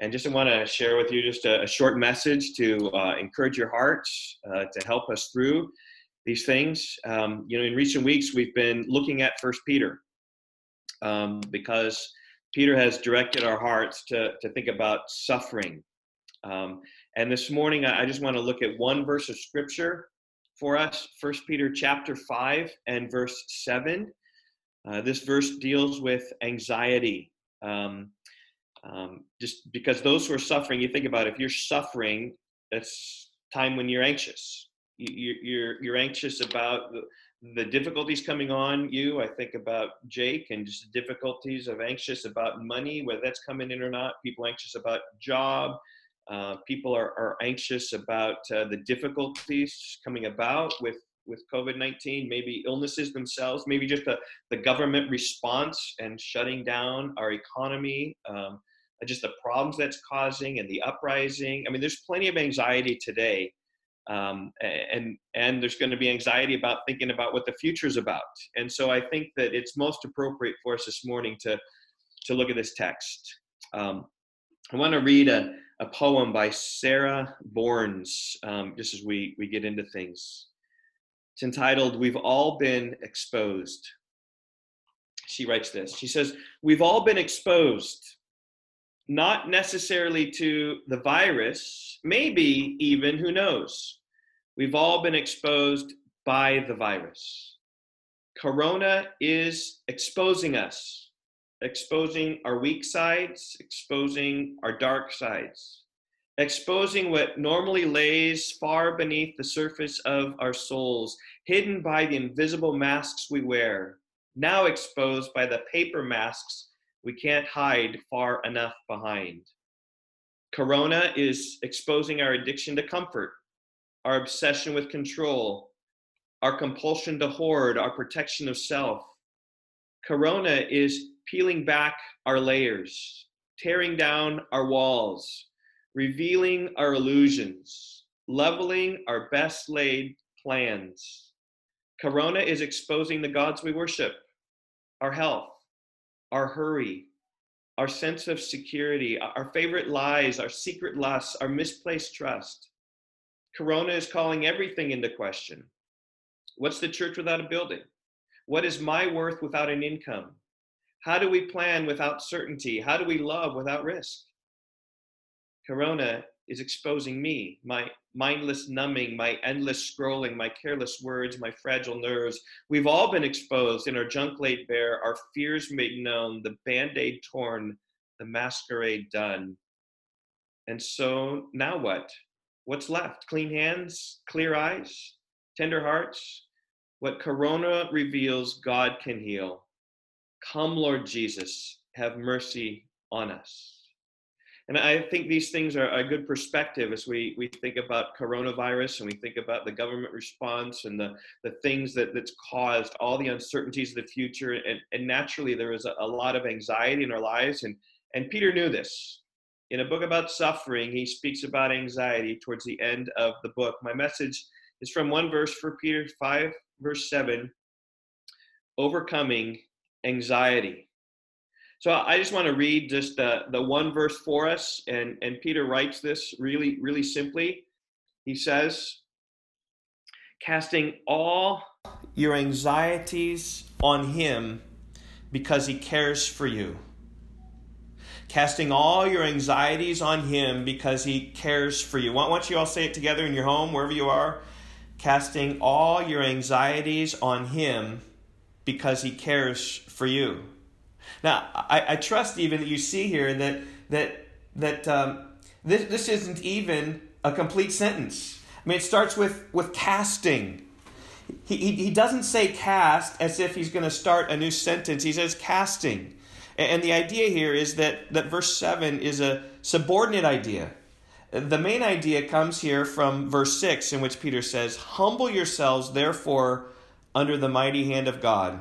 and just want to share with you just a, a short message to uh, encourage your hearts, uh, to help us through these things. Um, you know, in recent weeks, we've been looking at First Peter um, because Peter has directed our hearts to, to think about suffering. Um, and this morning, I, just want to look at one verse of scripture for us First Peter chapter 5 and verse 7. Uh, this verse deals with anxiety. Um, um, just because those who are suffering, you think about it, if you're suffering, that's time when you're anxious. You, you're you're anxious about the, the difficulties coming on you. I think about Jake and just the difficulties of anxious about money, whether that's coming in or not. People anxious about job. Uh, people are, are anxious about uh, the difficulties coming about with with COVID-19, maybe illnesses themselves, maybe just the, the government response and shutting down our economy, um, just the problems that's causing and the uprising. I mean, there's plenty of anxiety today. Um, and and there's going to be anxiety about thinking about what the future is about. And so I think that it's most appropriate for us this morning to to look at this text. Um, I want to read a, a poem by Sarah Bournes um, just as we we get into things. It's entitled "We've All Been Exposed." She writes this. She says, "We've all been exposed." Not necessarily to the virus, maybe even, who knows? We've all been exposed by the virus. Corona is exposing us, exposing our weak sides, exposing our dark sides, exposing what normally lays far beneath the surface of our souls, hidden by the invisible masks we wear, now exposed by the paper masks we can't hide far enough behind. Corona is exposing our addiction to comfort, our obsession with control, our compulsion to hoard, our protection of self. Corona is peeling back our layers, tearing down our walls, revealing our illusions, leveling our best laid plans. Corona is exposing the gods we worship, our health, our hurry, our sense of security, our favorite lies, our secret lusts, our misplaced trust. Corona is calling everything into question. What's the church without a building? What is my worth without an income? How do we plan without certainty? How do we love without risk? Corona is exposing me, my mindless numbing, my endless scrolling, my careless words, my fragile nerves. We've all been exposed in our junk laid bare, our fears made known, the band aid torn, the masquerade done. And so now what? What's left? Clean hands, clear eyes, tender hearts? What Corona reveals, God can heal. Come, Lord Jesus, have mercy on us. And I think these things are a good perspective as we, we think about coronavirus and we think about the government response and the, the things that, that's caused all the uncertainties of the future. And, and naturally, there is a, a lot of anxiety in our lives. And, and Peter knew this. In a book about suffering, he speaks about anxiety towards the end of the book. My message is from one verse for Peter 5, verse 7 overcoming anxiety. So I just want to read just the, the one verse for us, and, and Peter writes this really, really simply. He says, casting all your anxieties on him because he cares for you. Casting all your anxieties on him because he cares for you. Why don't you all say it together in your home, wherever you are? Casting all your anxieties on him because he cares for you. Now, I, I trust even that you see here that that that um, this this isn't even a complete sentence. I mean, it starts with with casting. He, he, he doesn't say cast as if he's going to start a new sentence. He says casting. And the idea here is that, that verse 7 is a subordinate idea. The main idea comes here from verse 6, in which Peter says, Humble yourselves, therefore, under the mighty hand of God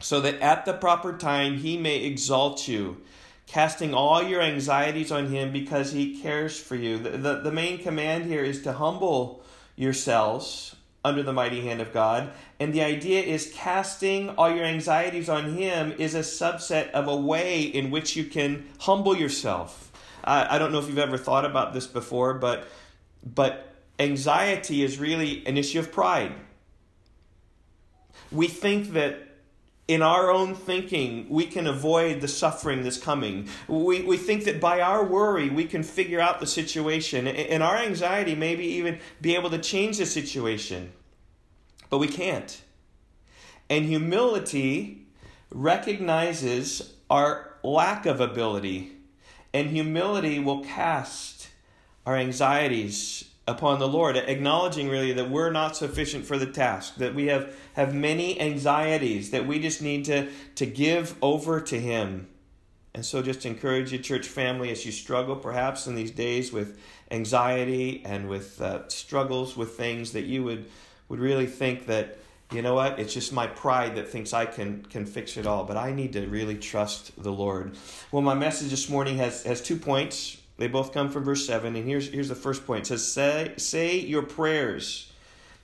so that at the proper time he may exalt you, casting all your anxieties on him because he cares for you. The, the, the, main command here is to humble yourselves under the mighty hand of God. And the idea is casting all your anxieties on him is a subset of a way in which you can humble yourself. I, I don't know if you've ever thought about this before, but but anxiety is really an issue of pride. We think that in our own thinking, we can avoid the suffering that's coming. We, we think that by our worry, we can figure out the situation. And our anxiety, maybe even be able to change the situation. But we can't. And humility recognizes our lack of ability. And humility will cast our anxieties upon the Lord, acknowledging really that we're not sufficient for the task, that we have, have many anxieties that we just need to, to give over to Him. And so, just encourage your church family, as you struggle perhaps in these days with anxiety and with uh, struggles with things that you would, would really think that, you know what, it's just my pride that thinks I can, can fix it all. But I need to really trust the Lord. Well, my message this morning has, has two points. They both come from verse 7. And here's, here's the first point it says, Say, say your prayers.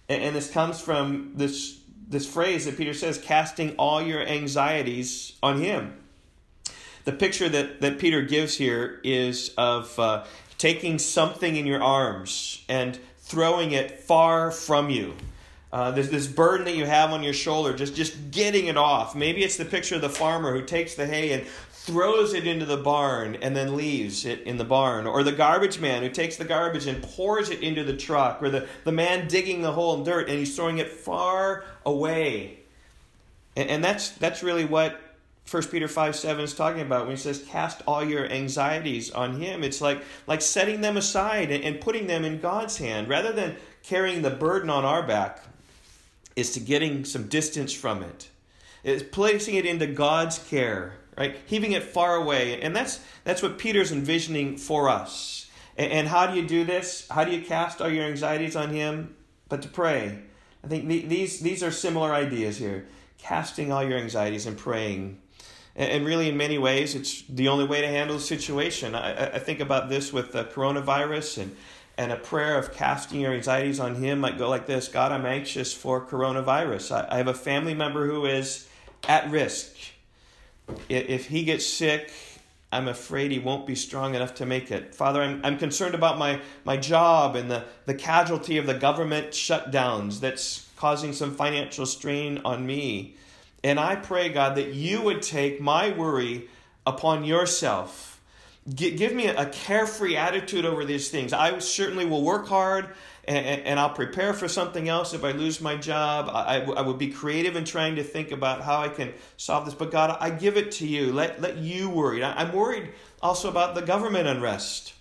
And, and this comes from this, this phrase that Peter says, casting all your anxieties on Him. The picture that, that Peter gives here is of uh, taking something in your arms and throwing it far from you. Uh, there's this burden that you have on your shoulder, just, just getting it off. Maybe it's the picture of the farmer who takes the hay and throws it into the barn and then leaves it in the barn. Or the garbage man who takes the garbage and pours it into the truck. Or the, the man digging the hole in dirt and he's throwing it far away. And, and that's, that's really what 1 Peter 5 7 is talking about when he says, Cast all your anxieties on him. It's like, like setting them aside and, and putting them in God's hand. Rather than carrying the burden on our back, is to getting some distance from it. It's placing it into God's care right? Heaving it far away. And that's, that's what Peter's envisioning for us. And, and how do you do this? How do you cast all your anxieties on Him? But to pray. I think these, these are similar ideas here. Casting all your anxieties and praying. And, really, in many ways, it's the only way to handle the situation. I, I think about this with the coronavirus and and a prayer of casting your anxieties on him might go like this God, I'm anxious for coronavirus. I, I have a family member who is at risk if he gets sick, I'm afraid he won't be strong enough to make it. Father, I'm, I'm concerned about my, my job and the, the casualty of the government shutdowns that's causing some financial strain on me. And I pray, God, that you would take my worry upon yourself. G- give me a carefree attitude over these things. I certainly will work hard and, and, I'll prepare for something else if I lose my job. I, I would be creative in trying to think about how I can solve this. But God, I give it to you. Let, let you worry. I'm worried also about the government unrest.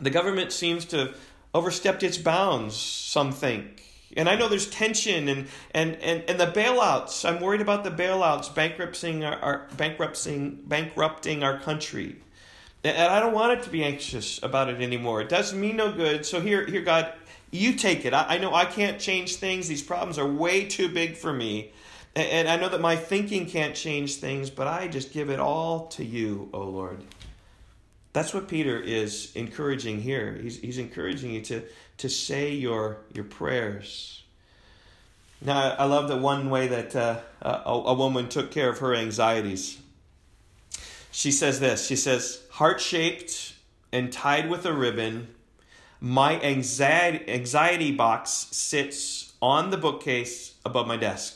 The government seems to have overstepped its bounds, some think. And I know there's tension and, and, and, and the bailouts. I'm worried about the bailouts bankrupting our, our bankrupting bankrupting our country. And I don't want it to be anxious about it anymore. It does me no good. So here, here, God, you take it. I, I know I can't change things. These problems are way too big for me. And, and I know that my thinking can't change things, but I just give it all to you, O oh Lord. That's what Peter is encouraging here. He's, he's encouraging you to, to say your, your prayers. Now, I love the one way that uh, a, a woman took care of her anxieties. She says this She says, heart shaped and tied with a ribbon my anxiety, anxiety box sits on the bookcase above my desk.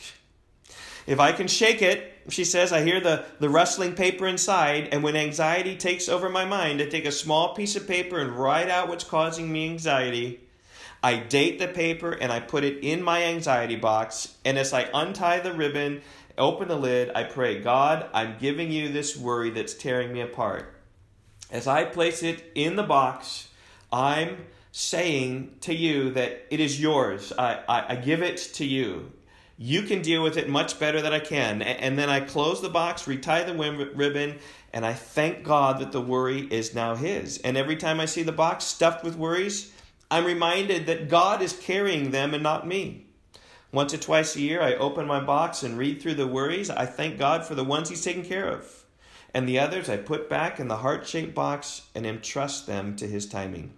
If I can shake it, she says, I hear the, the rustling paper inside, and when anxiety takes over my mind, I take a small piece of paper and write out what's causing me anxiety. I date the paper and I put it in my anxiety box, and as I untie the ribbon, open the lid, I pray, God, I'm giving you this worry that's tearing me apart. As I place it in the box, I'm saying to you that it is yours. I, I, I, give it to you. You can deal with it much better than I can. And then I close the box, retie the ribbon, and I thank God that the worry is now His. And every time I see the box stuffed with worries, I'm reminded that God is carrying them and not me. Once or twice a year, I open my box and read through the worries. I thank God for the ones He's taken care of. And the others I put back in the heart shaped box and entrust them to His timing.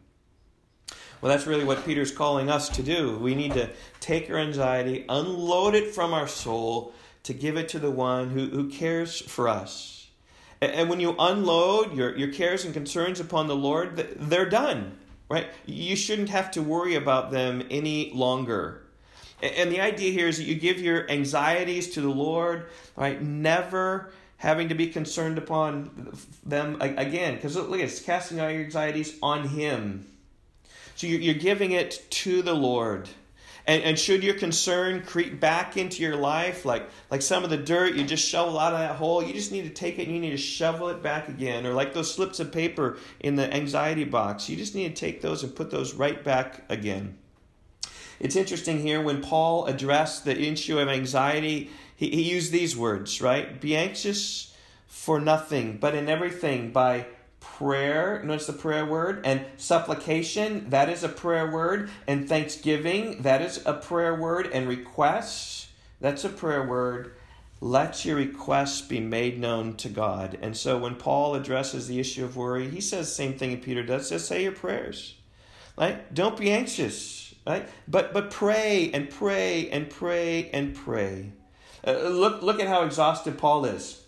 Well, that's really what Peter's calling us to do. We need to take our anxiety, unload it from our soul, to give it to the one who, who cares for us. And when you unload your, your cares and concerns upon the Lord, they're done, right? You shouldn't have to worry about them any longer. And the idea here is that you give your anxieties to the Lord, right? Never having to be concerned upon them again. Because look, it's casting all your anxieties on Him. So you're giving it to the Lord. And, and should your concern creep back into your life, like, like some of the dirt you just shovel out of that hole, you just need to take it and you need to shovel it back again. Or like those slips of paper in the anxiety box, you just need to take those and put those right back again. It's interesting here when Paul addressed the issue of anxiety, he, he used these words, right? Be anxious for nothing, but in everything by prayer, notice the prayer word, and supplication, that is a prayer word, and thanksgiving, that is a prayer word, and requests, that's a prayer word. Let your requests be made known to God. And so when Paul addresses the issue of worry, he says the same thing Peter does, says say your prayers. Right? Don't be anxious, right? But but pray and pray and pray and pray. Uh, look look at how exhausted Paul is.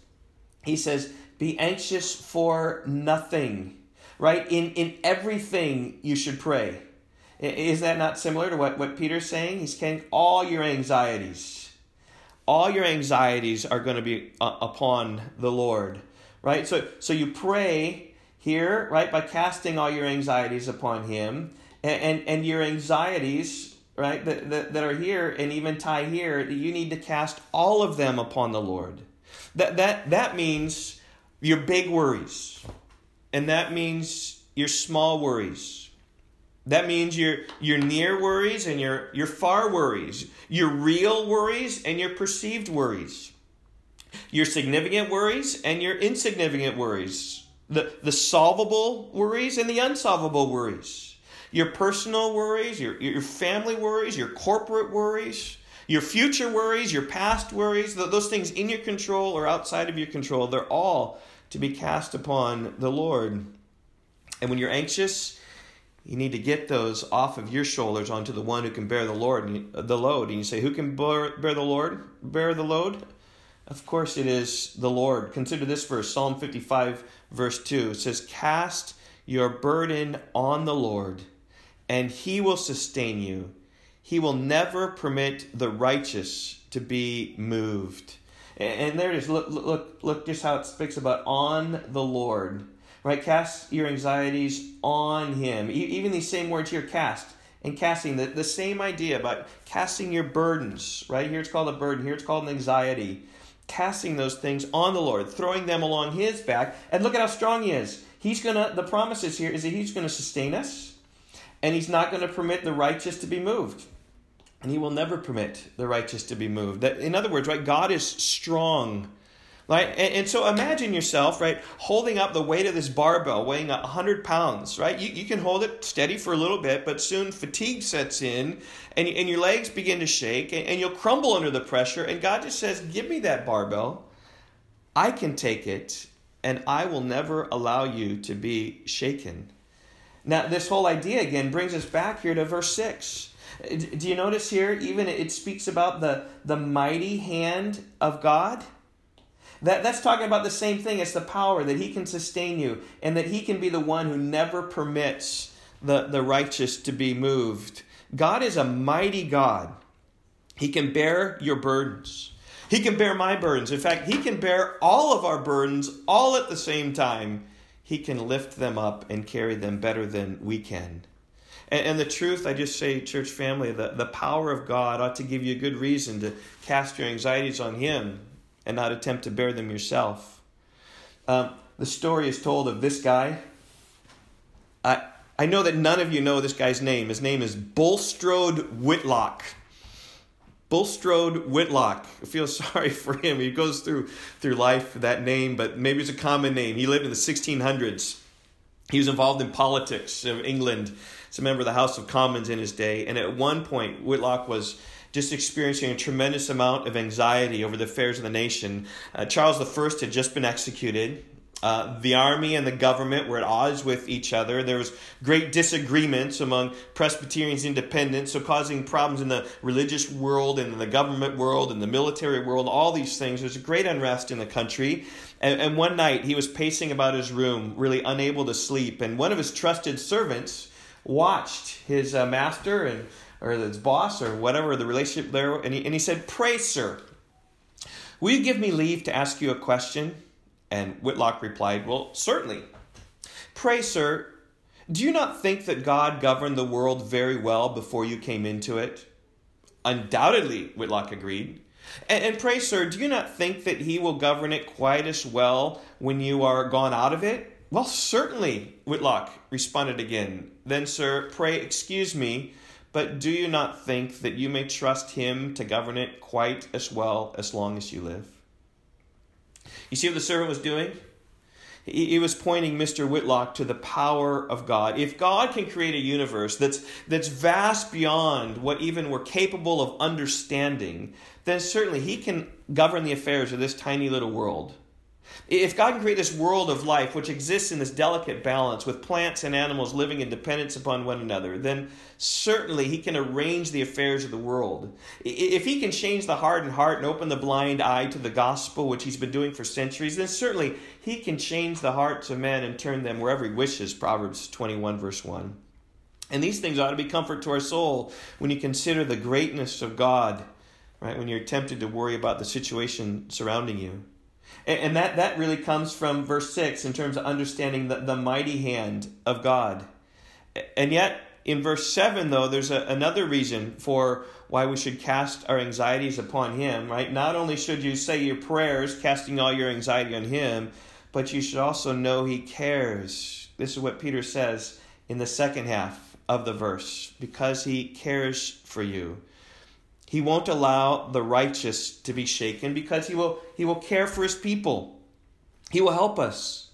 He says, be anxious for nothing, right? In, in everything you should pray. Is that not similar to what, what Peter's saying? He's saying all your anxieties, all your anxieties are going to be uh, upon the Lord, right? So, so you pray here, right, by casting all your anxieties upon Him, and, and, and your anxieties, right, that, that, that are here and even tie here, you need to cast all of them upon the Lord. That, that, that means your big worries. And that means your small worries. That means your your near worries and your your far worries, your real worries and your perceived worries. Your significant worries and your insignificant worries. The the solvable worries and the unsolvable worries. Your personal worries, your your family worries, your corporate worries, your future worries, your past worries, those things in your control or outside of your control, they're all to be cast upon the Lord. And when you're anxious, you need to get those off of your shoulders onto the one who can bear the Lord, the load. And you say, who can bear, bear the Lord, bear the load? Of course, it is the Lord. Consider this verse, Psalm 55, verse 2. It says, Cast your burden on the Lord, and he will sustain you. He will never permit the righteous to be moved. And there it is. Look, look, look just how it speaks about on the Lord. Right? Cast your anxieties on Him. Even these same words here, cast and casting, the, the same idea about casting your burdens. Right? Here it's called a burden, here it's called an anxiety. Casting those things on the Lord, throwing them along His back. And look at how strong He is. He's gonna, the promises here is that He's gonna sustain us, and He's not gonna permit the righteous to be moved and he will never permit the righteous to be moved. That, in other words, right, God is strong. Right? And, and, so imagine yourself, right, holding up the weight of this barbell weighing 100 pounds, right? You, you can hold it steady for a little bit, but soon fatigue sets in and, and your legs begin to shake and, and you'll crumble under the pressure. And God just says, Give me that barbell. I can take it and I will never allow you to be shaken. Now, this whole idea again brings us back here to verse 6 do you notice here, even it speaks about the, the mighty hand of God? That, that's talking about the same thing. It's the power that He can sustain you and that He can be the one who never permits the, the righteous to be moved. God is a mighty God. He can bear your burdens. He can bear my burdens. In fact, He can bear all of our burdens all at the same time. He can lift them up and carry them better than we can. And, and the truth, I just say, church family, the, the power of God ought to give you a good reason to cast your anxieties on Him and not attempt to bear them yourself. Um, the story is told of this guy. I, I know that none of you know this guy's name. His name is Bulstrode Whitelocke. Bulstrode Whitelocke. I feel sorry for him. He goes through through life that name, but maybe it's a common name. He lived in the 1600s. He was involved in politics of England He's a member of the House of Commons in his day. And at one point, Whitelocke was just experiencing a tremendous amount of anxiety over the affairs of the nation. Uh, Charles I had just been executed, Uh, the army and the government were at odds with each other. There was great disagreements among Presbyterians and independents, so causing problems in the religious world and in the government world and the military world, all these things. There's a great unrest in the country. And, and one night he was pacing about his room, really unable to sleep, and one of his trusted servants watched his uh, master and or his boss or whatever the relationship there, and he, and he said, Pray, sir, will you give me leave to ask you a question? And Whitelocke replied, Well, certainly. Pray, sir, do you not think that God governed the world very well before you came into it? Undoubtedly, Whitelocke agreed. And, and, pray, sir, do you not think that he will govern it quite as well when you are gone out of it? Well, certainly, Whitelocke responded again. Then, sir, pray excuse me, but do you not think that you may trust him to govern it quite as well as long as you live? You see what the servant was doing? He, was pointing Mr. Whitelocke to the power of God. If God can create a universe that's, that's vast beyond what even we're capable of understanding, then certainly He can govern the affairs of this tiny little world. If God can create this world of life which exists in this delicate balance with plants and animals living in dependence upon one another, then certainly He can arrange the affairs of the world. If He can change the hardened heart and open the blind eye to the gospel, which He's been doing for centuries, then certainly He can change the hearts of men and turn them wherever He wishes. Proverbs 21, verse 1. And these things ought to be comfort to our soul when you consider the greatness of God, right? When you're tempted to worry about the situation surrounding you. And that, that really comes from verse 6 in terms of understanding the, the mighty hand of God. And yet, in verse 7, though, there's a, another reason for why we should cast our anxieties upon Him, right? Not only should you say your prayers, casting all your anxiety on Him, but you should also know He cares. This is what Peter says in the second half of the verse because He cares for you. He won't allow the righteous to be shaken because he will, he will care for his people. He will help us.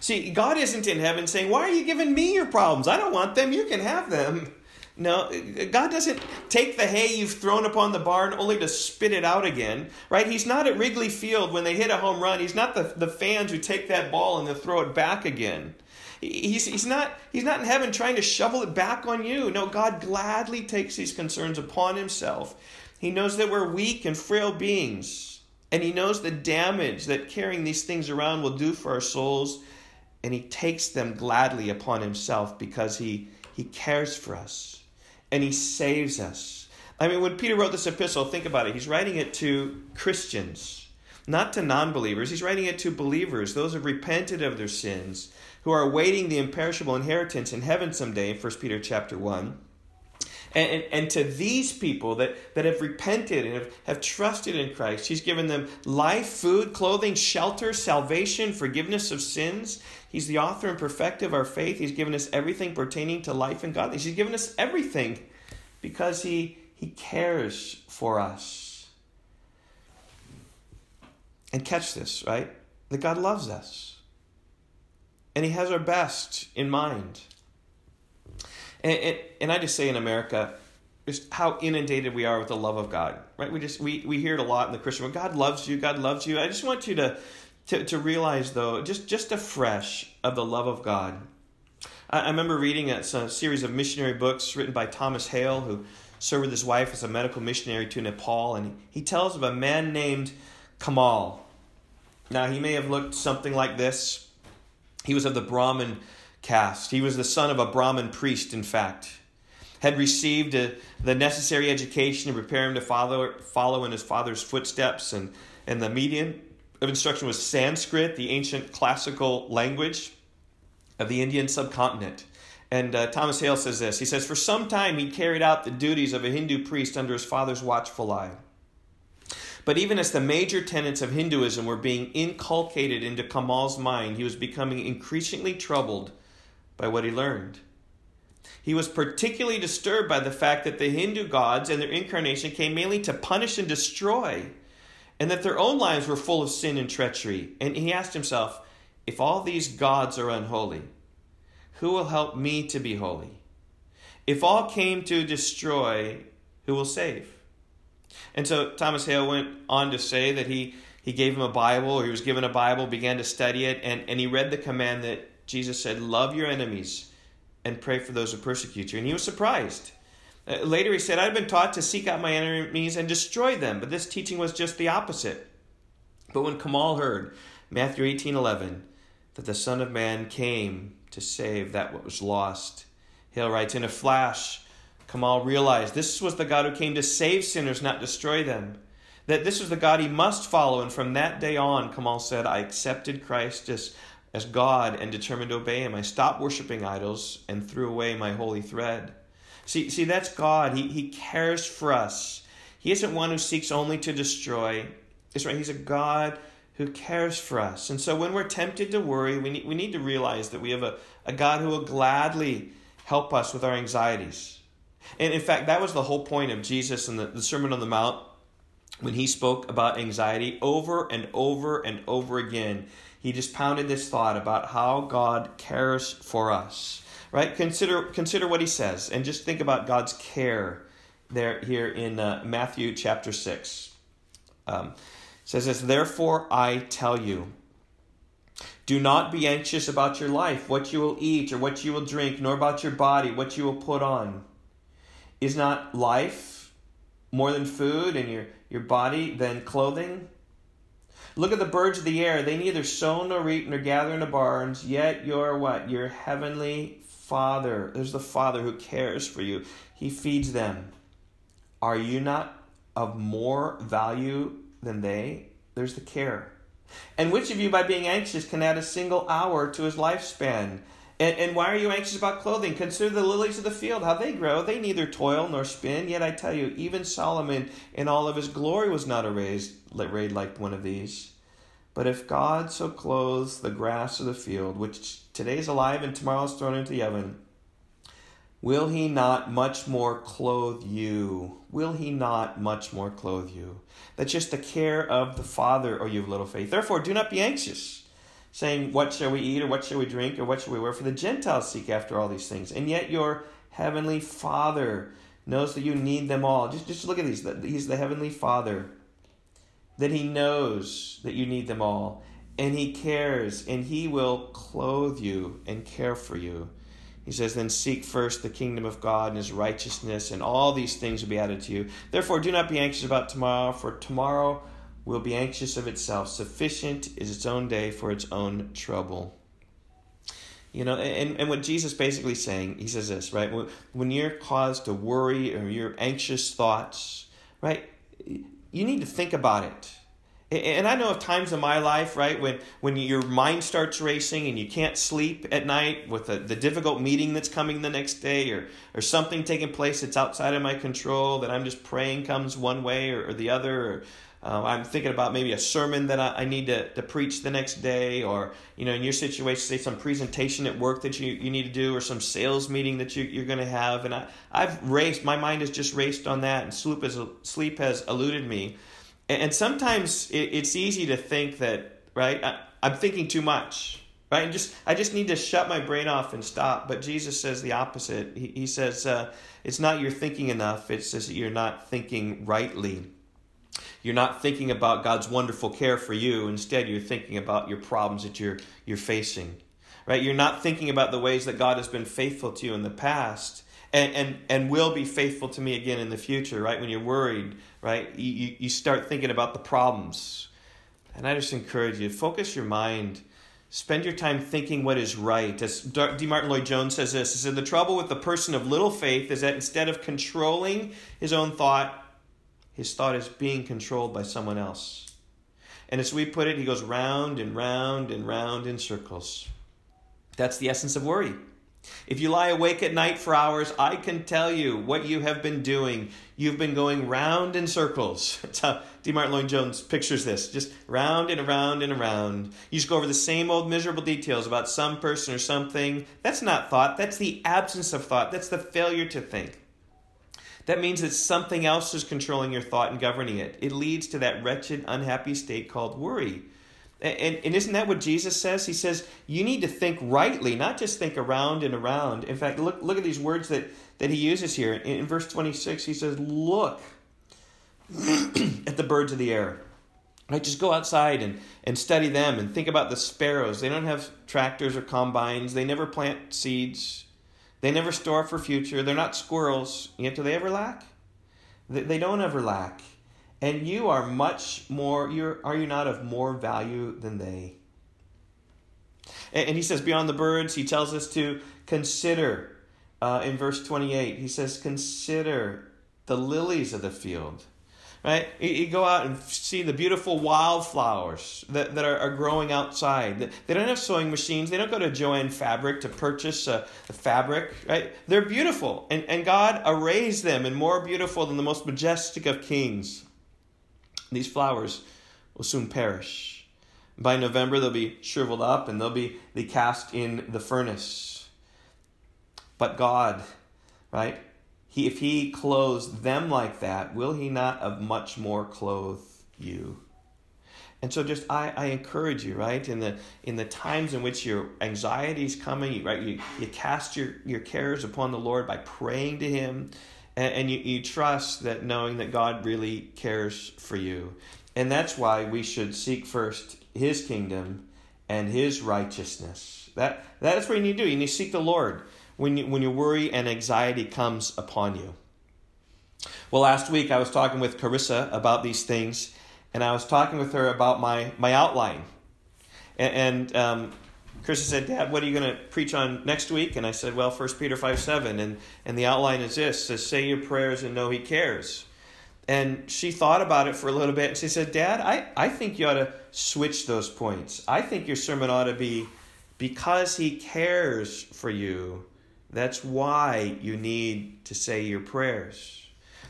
See, God isn't in heaven saying, Why are you giving me your problems? I don't want them. You can have them. No, God doesn't take the hay you've thrown upon the barn only to spit it out again, right? He's not at Wrigley Field when they hit a home run. He's not the, the fans who take that ball and then throw it back again. He's, he's, not, he's not in heaven trying to shovel it back on you. No, God gladly takes these concerns upon himself. He knows that we're weak and frail beings, and he knows the damage that carrying these things around will do for our souls, and he takes them gladly upon himself because he, he cares for us and he saves us. I mean, when Peter wrote this epistle, think about it. He's writing it to Christians, not to non believers. He's writing it to believers, those who have repented of their sins who are awaiting the imperishable inheritance in heaven someday in 1 Peter chapter 1. And, and, and, to these people that, that have repented and have, have trusted in Christ, He's given them life, food, clothing, shelter, salvation, forgiveness of sins. He's the author and perfecter of our faith. He's given us everything pertaining to life and godliness. He's given us everything because He, he cares for us. And catch this, right? That God loves us and He has our best in mind. And, and, and I just say in America, just how inundated we are with the love of God, right? We just we, we hear it a lot in the Christian world. God loves you. God loves you. I just want you to to, to realize though, just just afresh of the love of God. I, I remember reading a, a series of missionary books written by Thomas Hale, who served with his wife as a medical missionary to Nepal, and he tells of a man named Kamal. Now he may have looked something like this he was of the Brahmin caste. He was the son of a Brahmin priest, in fact. Had received a, the necessary education to prepare him to follow, follow in his father's footsteps. And, and the median of instruction was Sanskrit, the ancient classical language of the Indian subcontinent. And uh, Thomas Hale says this He says, For some time he carried out the duties of a Hindu priest under his father's watchful eye. But even as the major tenets of Hinduism were being inculcated into Kamal's mind, he was becoming increasingly troubled by what he learned. He was particularly disturbed by the fact that the Hindu gods and their incarnation came mainly to punish and destroy, and that their own lives were full of sin and treachery. And he asked himself, if all these gods are unholy, who will help me to be holy? If all came to destroy, who will save? And so Thomas Hale went on to say that he, he gave him a Bible, or he was given a Bible, began to study it, and, and he read the command that Jesus said, Love your enemies and pray for those who persecute you. And he was surprised. Uh, later he said, I've been taught to seek out my enemies and destroy them, but this teaching was just the opposite. But when Kamal heard, Matthew 18 11, that the Son of Man came to save that what was lost, Hale writes, In a flash, Kamal realized this was the God who came to save sinners, not destroy them. That this was the God he must follow. And from that day on, Kamal said, I accepted Christ as, as God and determined to obey him. I stopped worshiping idols and threw away my holy thread. See, see that's God. He, he cares for us. He isn't one who seeks only to destroy. It's right. He's a God who cares for us. And so when we're tempted to worry, we need, we need to realize that we have a, a God who will gladly help us with our anxieties. And in fact, that was the whole point of Jesus in the, the Sermon on the Mount when he spoke about anxiety over and over and over again. He just pounded this thought about how God cares for us. Right? Consider consider what he says and just think about God's care there here in uh, Matthew chapter 6. Um, says this, therefore I tell you, do not be anxious about your life, what you will eat or what you will drink, nor about your body, what you will put on. Is not life more than food and your, your body than clothing? Look at the birds of the air. They neither sow nor reap nor gather into barns, yet your what? Your heavenly Father. There's the Father who cares for you. He feeds them. Are you not of more value than they? There's the care. And which of you, by being anxious, can add a single hour to his lifespan? And, and why are you anxious about clothing? Consider the lilies of the field, how they grow. They neither toil nor spin. Yet I tell you, even Solomon in all of his glory was not arrayed, like one of these. But if God so clothes the grass of the field, which today is alive and tomorrow is thrown into the oven, will he not much more clothe you? Will he not much more clothe you? That's just the care of the Father, or you have little faith. Therefore, do not be anxious saying, What shall we eat, or what shall we drink, or what shall we wear? For the Gentiles seek after all these things. And yet your heavenly Father knows that you need them all. Just, just look at these. He's the heavenly Father. That He knows that you need them all. And He cares, and He will clothe you and care for you. He says, Then seek first the kingdom of God and His righteousness, and all these things will be added to you. Therefore, do not be anxious about tomorrow, for tomorrow will be anxious of itself. Sufficient is its own day for its own trouble. You know, and, and what Jesus basically saying, he says this, right? When you're caused to worry or you're anxious thoughts, right? You need to think about it. And I know of times in my life, right, when, when your mind starts racing and you can't sleep at night with the, the difficult meeting that's coming the next day or, or something taking place that's outside of my control that I'm just praying comes one way or, or the other, or, uh, I'm thinking about maybe a sermon that I, I, need to, to preach the next day, or you know, in your situation, say some presentation at work that you, you need to do, or some sales meeting that you, you're going to have. And I, I've raced, my mind has just raced on that, and sleep has, sleep has eluded me. And, and sometimes it, it's easy to think that, right, I, I'm thinking too much right? And just I just need to shut my brain off and stop. But Jesus says the opposite. He, he says uh, it's not you're thinking enough; it's that you're not thinking rightly. You're not thinking about God's wonderful care for you. Instead, you're thinking about your problems that you're, you're facing. Right? You're not thinking about the ways that God has been faithful to you in the past and, and, and will be faithful to me again in the future, right? When you're worried, right? You, you start thinking about the problems. And I just encourage you, focus your mind. Spend your time thinking what is right. As D. Martyn Lloyd Jones says this, he said, The trouble with the person of little faith is that instead of controlling his own thought, his thought is being controlled by someone else. And as we put it, he goes round and round and round in circles. That's the essence of worry. If you lie awake at night for hours, I can tell you what you have been doing. You've been going round in circles. That's how D. Martyn Lloyd Jones pictures this just round and around and around. You just go over the same old miserable details about some person or something. That's not thought, that's the absence of thought, that's the failure to think. That means that something else is controlling your thought and governing it. It leads to that wretched, unhappy state called worry. And, and, isn't that what Jesus says? He says you need to think rightly, not just think around and around. In fact, look, look at these words that, that he uses here. In, in verse 26, he says, Look at the birds of the air. Right? Just go outside and, and study them and think about the sparrows. They don't have tractors or combines. They never plant seeds. They never store for future. They're not squirrels. Yet do they ever lack? They, don't ever lack. And you are much more, you're, are you not of more value than they? And, and he says, beyond the birds, he tells us to consider. Uh, in verse 28, he says, consider the lilies of the field right? You, go out and see the beautiful wildflowers that, that are, are, growing outside. They don't have sewing machines. They don't go to Jo-Ann Fabric to purchase uh, a, a, fabric, right? They're beautiful, and, and God arrays them and more beautiful than the most majestic of kings. These flowers will soon perish. By November, they'll be shriveled up and they'll be, be cast in the furnace. But God, right? He, if he clothes them like that, will he not of much more clothe you? And so just I, I encourage you, right? In the in the times in which your anxiety is coming, right? You, you cast your, your cares upon the Lord by praying to him and, and you, you trust that knowing that God really cares for you. And that's why we should seek first his kingdom and his righteousness. That that is what you need to do. You need to seek the Lord when, you, when your worry and anxiety comes upon you. Well, last week I was talking with Carissa about these things, and I was talking with her about my, my outline. And, and um, Carissa said, Dad, what are you going to preach on next week? And I said, Well, 1 Peter 5 7. And, and the outline is this says, Say your prayers and know He cares. And she thought about it for a little bit and she said, Dad, I, I think you ought to switch those points. I think your sermon ought to be because He cares for you that's why you need to say your prayers.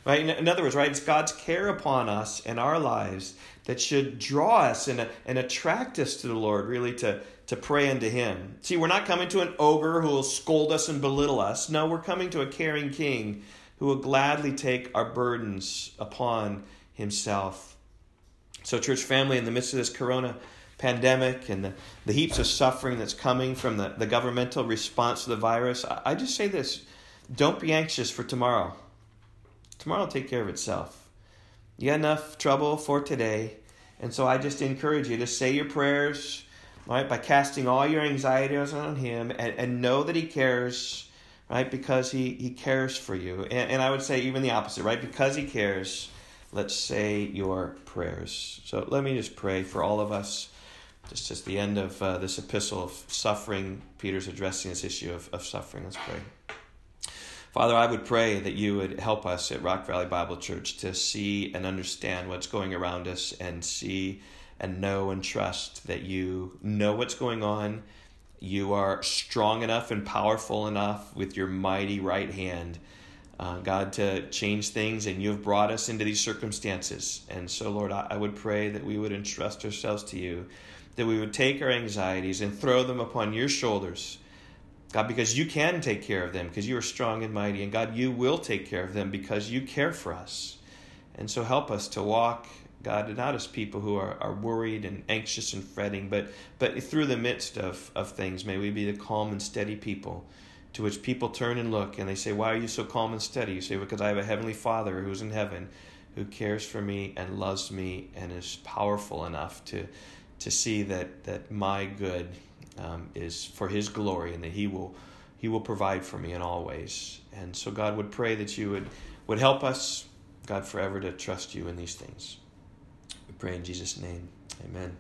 Right? In other words, right, it's God's care upon us and our lives that should draw us and, and attract us to the Lord, really to, to pray unto Him. See, we're not coming to an ogre who will scold us and belittle us. No, we're coming to a caring King who will gladly take our burdens upon Himself. So, church family, in the midst of this corona pandemic and the, the heaps of suffering that's coming from the, the governmental response to the virus, I, I just say this don't be anxious for tomorrow. Tomorrow will take care of itself. You got enough trouble for today. And so I just encourage you to say your prayers, right, by casting all your anxieties on Him and, and know that He cares, right, because He, he cares for you. And, and I would say even the opposite, right, because He cares, let's say your prayers. So let me just pray for all of us just as the end of uh, this epistle of suffering, Peter's addressing this issue of, of suffering. Let's pray. Father, I would pray that you would help us at Rock Valley Bible Church to see and understand what's going around us and see and know and trust that you know what's going on. You are strong enough and powerful enough with your mighty right hand, uh, God, to change things, and you have brought us into these circumstances. And so, Lord, I, I would pray that we would entrust ourselves to you that we would take our anxieties and throw them upon your shoulders. God, because you can take care of them, because you are strong and mighty. And God, you will take care of them because you care for us. And so help us to walk, God, not as people who are, are worried and anxious and fretting, but, but through the midst of, of things, may we be the calm and steady people to which people turn and look and they say, Why are you so calm and steady? You say, Because I have a heavenly Father who's in heaven who cares for me and loves me and is powerful enough to to see that that my good um, is for His glory and that He will He will provide for me in all ways. And so God would pray that you would would help us, God, forever to trust you in these things. We pray in Jesus' name. Amen.